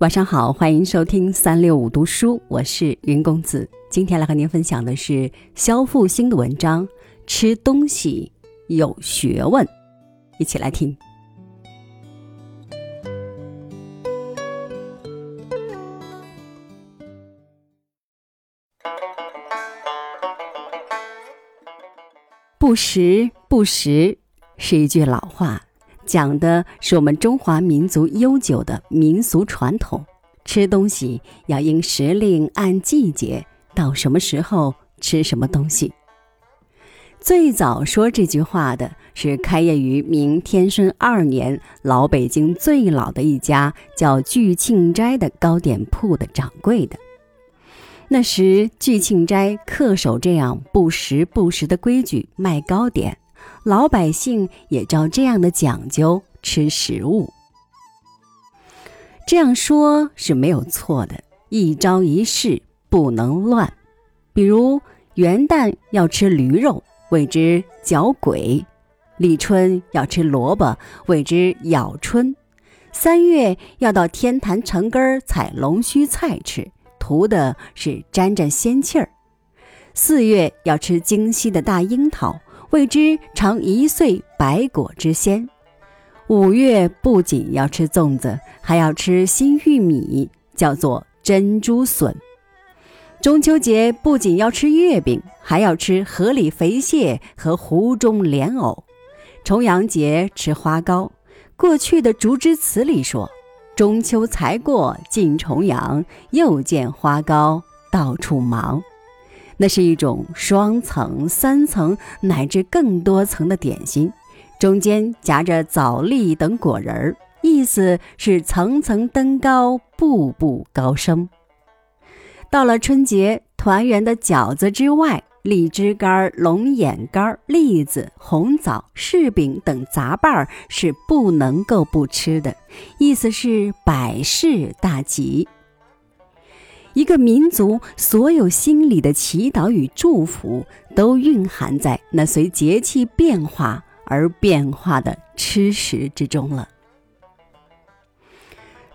晚上好，欢迎收听三六五读书，我是云公子。今天来和您分享的是肖复兴的文章《吃东西有学问》，一起来听。不食不食是一句老话，讲的是我们中华民族悠久的民俗传统。吃东西要因时令，按季节，到什么时候吃什么东西。最早说这句话的是开业于明天顺二年，老北京最老的一家叫聚庆斋的糕点铺的掌柜的。那时聚庆斋恪守这样不时不食的规矩卖糕点，老百姓也照这样的讲究吃食物。这样说是没有错的，一朝一夕不能乱。比如元旦要吃驴肉，谓之嚼鬼；立春要吃萝卜，谓之咬春；三月要到天坛城根儿采龙须菜吃。图的是沾沾仙气儿。四月要吃京西的大樱桃，谓之尝一岁百果之鲜。五月不仅要吃粽子，还要吃新玉米，叫做珍珠笋。中秋节不仅要吃月饼，还要吃河里肥蟹和湖中莲藕。重阳节吃花糕。过去的竹枝词里说。中秋才过尽重阳，又见花糕到处忙。那是一种双层、三层乃至更多层的点心，中间夹着枣栗等果仁儿，意思是层层登高，步步高升。到了春节，团圆的饺子之外。荔枝干、龙眼干、栗子、红枣、柿饼等杂拌儿是不能够不吃的，意思是百事大吉。一个民族所有心里的祈祷与祝福，都蕴含在那随节气变化而变化的吃食之中了。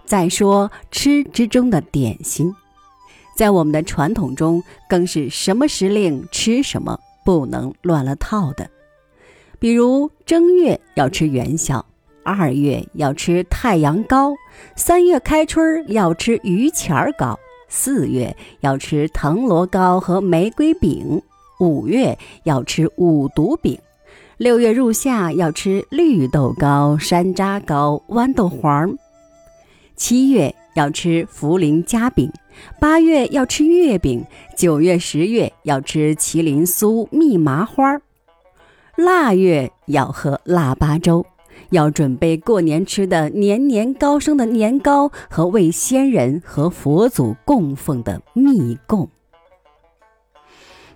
再说吃之中的点心。在我们的传统中，更是什么时令吃什么，不能乱了套的。比如正月要吃元宵，二月要吃太阳糕，三月开春要吃榆钱儿糕，四月要吃藤萝糕和玫瑰饼，五月要吃五毒饼，六月入夏要吃绿豆糕、山楂糕、豌豆黄，七月要吃茯苓夹饼。八月要吃月饼，九月、十月要吃麒麟酥、蜜麻花儿腊月要喝腊八粥，要准备过年吃的年年高升的年糕和为先人和佛祖供奉的蜜供。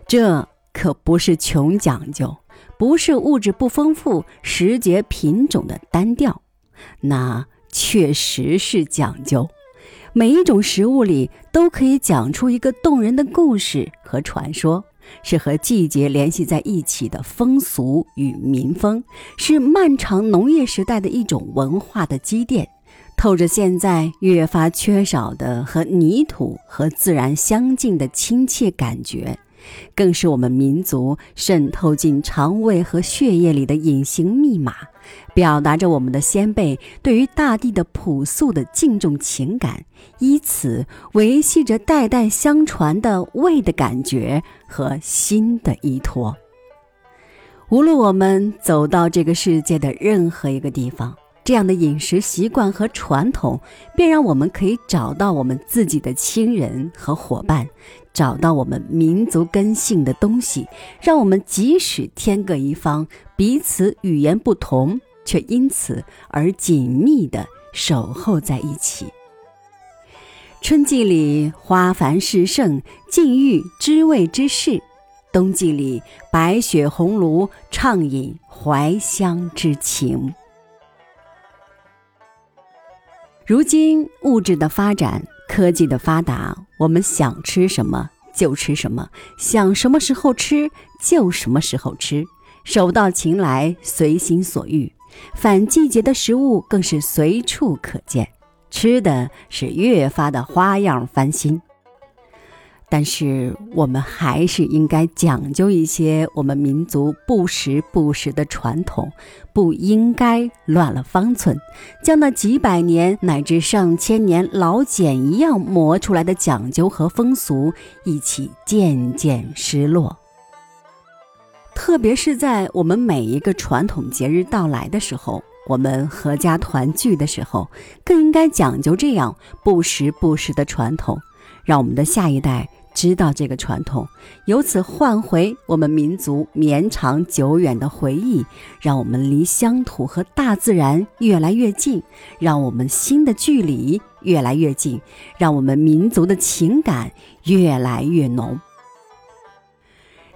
这可不是穷讲究，不是物质不丰富、时节品种的单调，那确实是讲究。每一种食物里都可以讲出一个动人的故事和传说，是和季节联系在一起的风俗与民风，是漫长农业时代的一种文化的积淀，透着现在越发缺少的和泥土和自然相近的亲切感觉。更是我们民族渗透进肠胃和血液里的隐形密码，表达着我们的先辈对于大地的朴素的敬重情感，以此维系着代代相传的味的感觉和心的依托。无论我们走到这个世界的任何一个地方。这样的饮食习惯和传统，便让我们可以找到我们自己的亲人和伙伴，找到我们民族根性的东西，让我们即使天各一方，彼此语言不同，却因此而紧密地守候在一起。春季里花繁事盛，尽欲知味之事；冬季里白雪红炉，畅饮怀乡之情。如今物质的发展，科技的发达，我们想吃什么就吃什么，想什么时候吃就什么时候吃，手到擒来，随心所欲。反季节的食物更是随处可见。吃的是越发的花样翻新。但是我们还是应该讲究一些我们民族不时不食的传统，不应该乱了方寸，将那几百年乃至上千年老茧一样磨出来的讲究和风俗一起渐渐失落。特别是在我们每一个传统节日到来的时候，我们阖家团聚的时候，更应该讲究这样不时不食的传统，让我们的下一代。知道这个传统，由此换回我们民族绵长久远的回忆，让我们离乡土和大自然越来越近，让我们心的距离越来越近，让我们民族的情感越来越浓。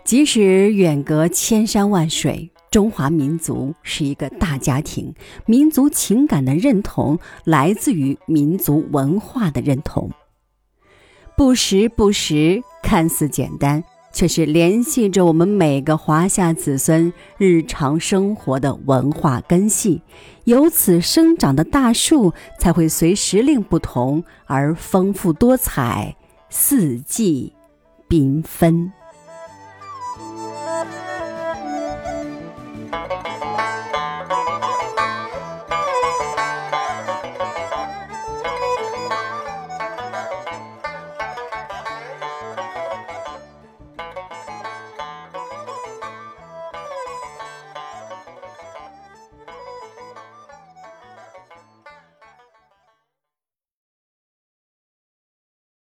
即使远隔千山万水，中华民族是一个大家庭，民族情感的认同来自于民族文化的认同。不时不食看似简单，却是联系着我们每个华夏子孙日常生活的文化根系。由此生长的大树，才会随时令不同而丰富多彩，四季缤纷。